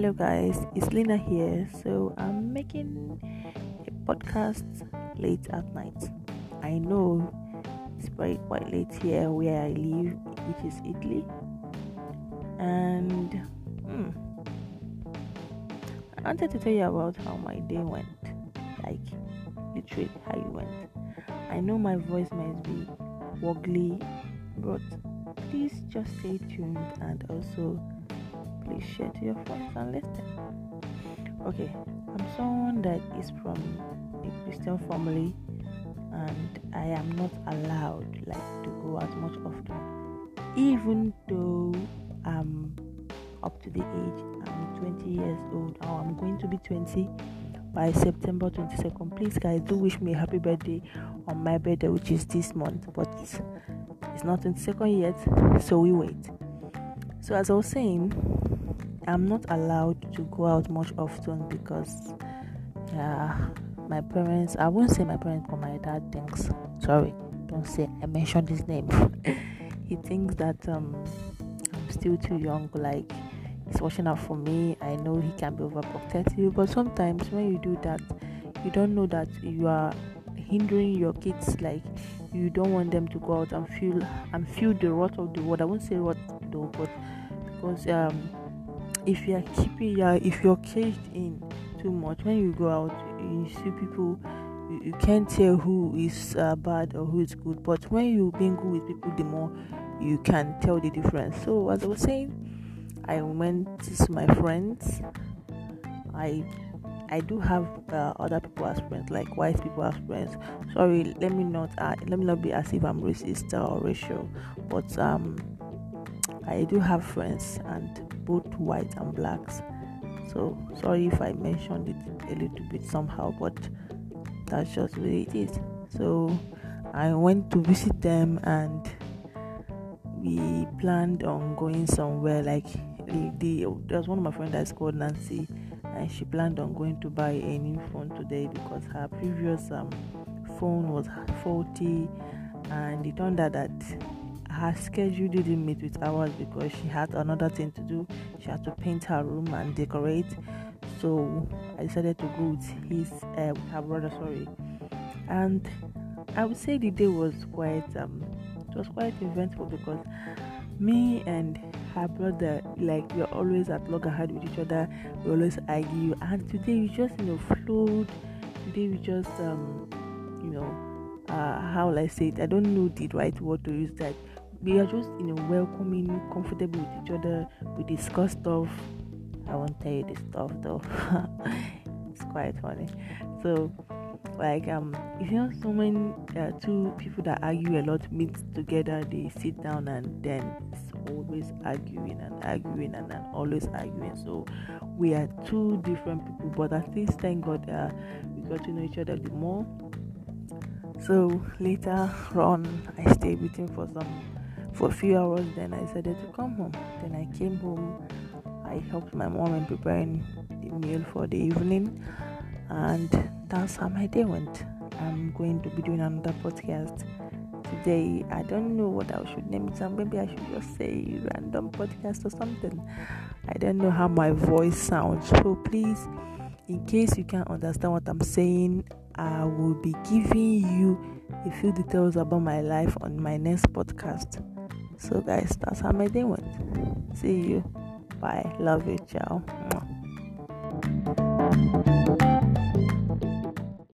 Hello, guys, it's Lina here. So, I'm making a podcast late at night. I know it's very quite late here where I live, which is Italy, and hmm, I wanted to tell you about how my day went like, literally, how it went. I know my voice might be woggly, but please just stay tuned and also please share to your friends and listen. Okay, I'm someone that is from a Christian family and I am not allowed like to go out much often. Even though I'm up to the age, I'm 20 years old, I'm going to be 20 by September 22nd. Please, guys, do wish me a happy birthday on my birthday, which is this month, but it's not 22nd yet, so we wait. So, as I was saying, I'm not allowed to go out much often because uh, my parents, I won't say my parents, but my dad thinks, sorry, don't say I mentioned his name. he thinks that um, I'm still too young, like he's watching out for me. I know he can be overprotective, but sometimes when you do that, you don't know that you are hindering your kids. Like you don't want them to go out and feel and feel the rot of the world. I won't say rot though, but because um if you are keeping yeah if you're caged in too much when you go out you see people you, you can't tell who is uh, bad or who is good. But when you mingle with people the more you can tell the difference. So as i was saying i went to my friends. I I do have uh, other people as friends, like white people as friends. Sorry, let me not uh, let me not be as if I'm racist or racial, but um, I do have friends and both white and blacks. So sorry if I mentioned it a little bit somehow, but that's just the way it is. So I went to visit them and we planned on going somewhere like the, the there's one of my friends that's called Nancy and she planned on going to buy a new phone today because her previous um, phone was faulty and it turned out that her schedule didn't meet with ours because she had another thing to do. She had to paint her room and decorate. So I decided to go with his uh, with her brother, sorry. And I would say the day was quite um it was quite eventful because me and her brother like we're always at loggerhead with each other, we always argue and today we just you know flowed. Today we just um you know uh, how will I say it? I don't know the right word to use that we are just you know welcoming, comfortable with each other. We discuss stuff. I won't tell you this stuff though. it's quite funny. So like um if you know someone uh, two people that argue a lot meet together they sit down and then it's always arguing and arguing and, and always arguing so we are two different people but at least thank god uh, we got to know each other bit more so later on i stayed with him for some for a few hours. Then I decided to come home. Then I came home. I helped my mom in preparing the meal for the evening, and that's how my day went. I'm going to be doing another podcast today. I don't know what I should name it. So maybe I should just say random podcast or something. I don't know how my voice sounds. So please, in case you can't understand what I'm saying, I will be giving you a few details about my life on my next podcast. So, guys, that's how my day went. See you. Bye. Love you. Ciao.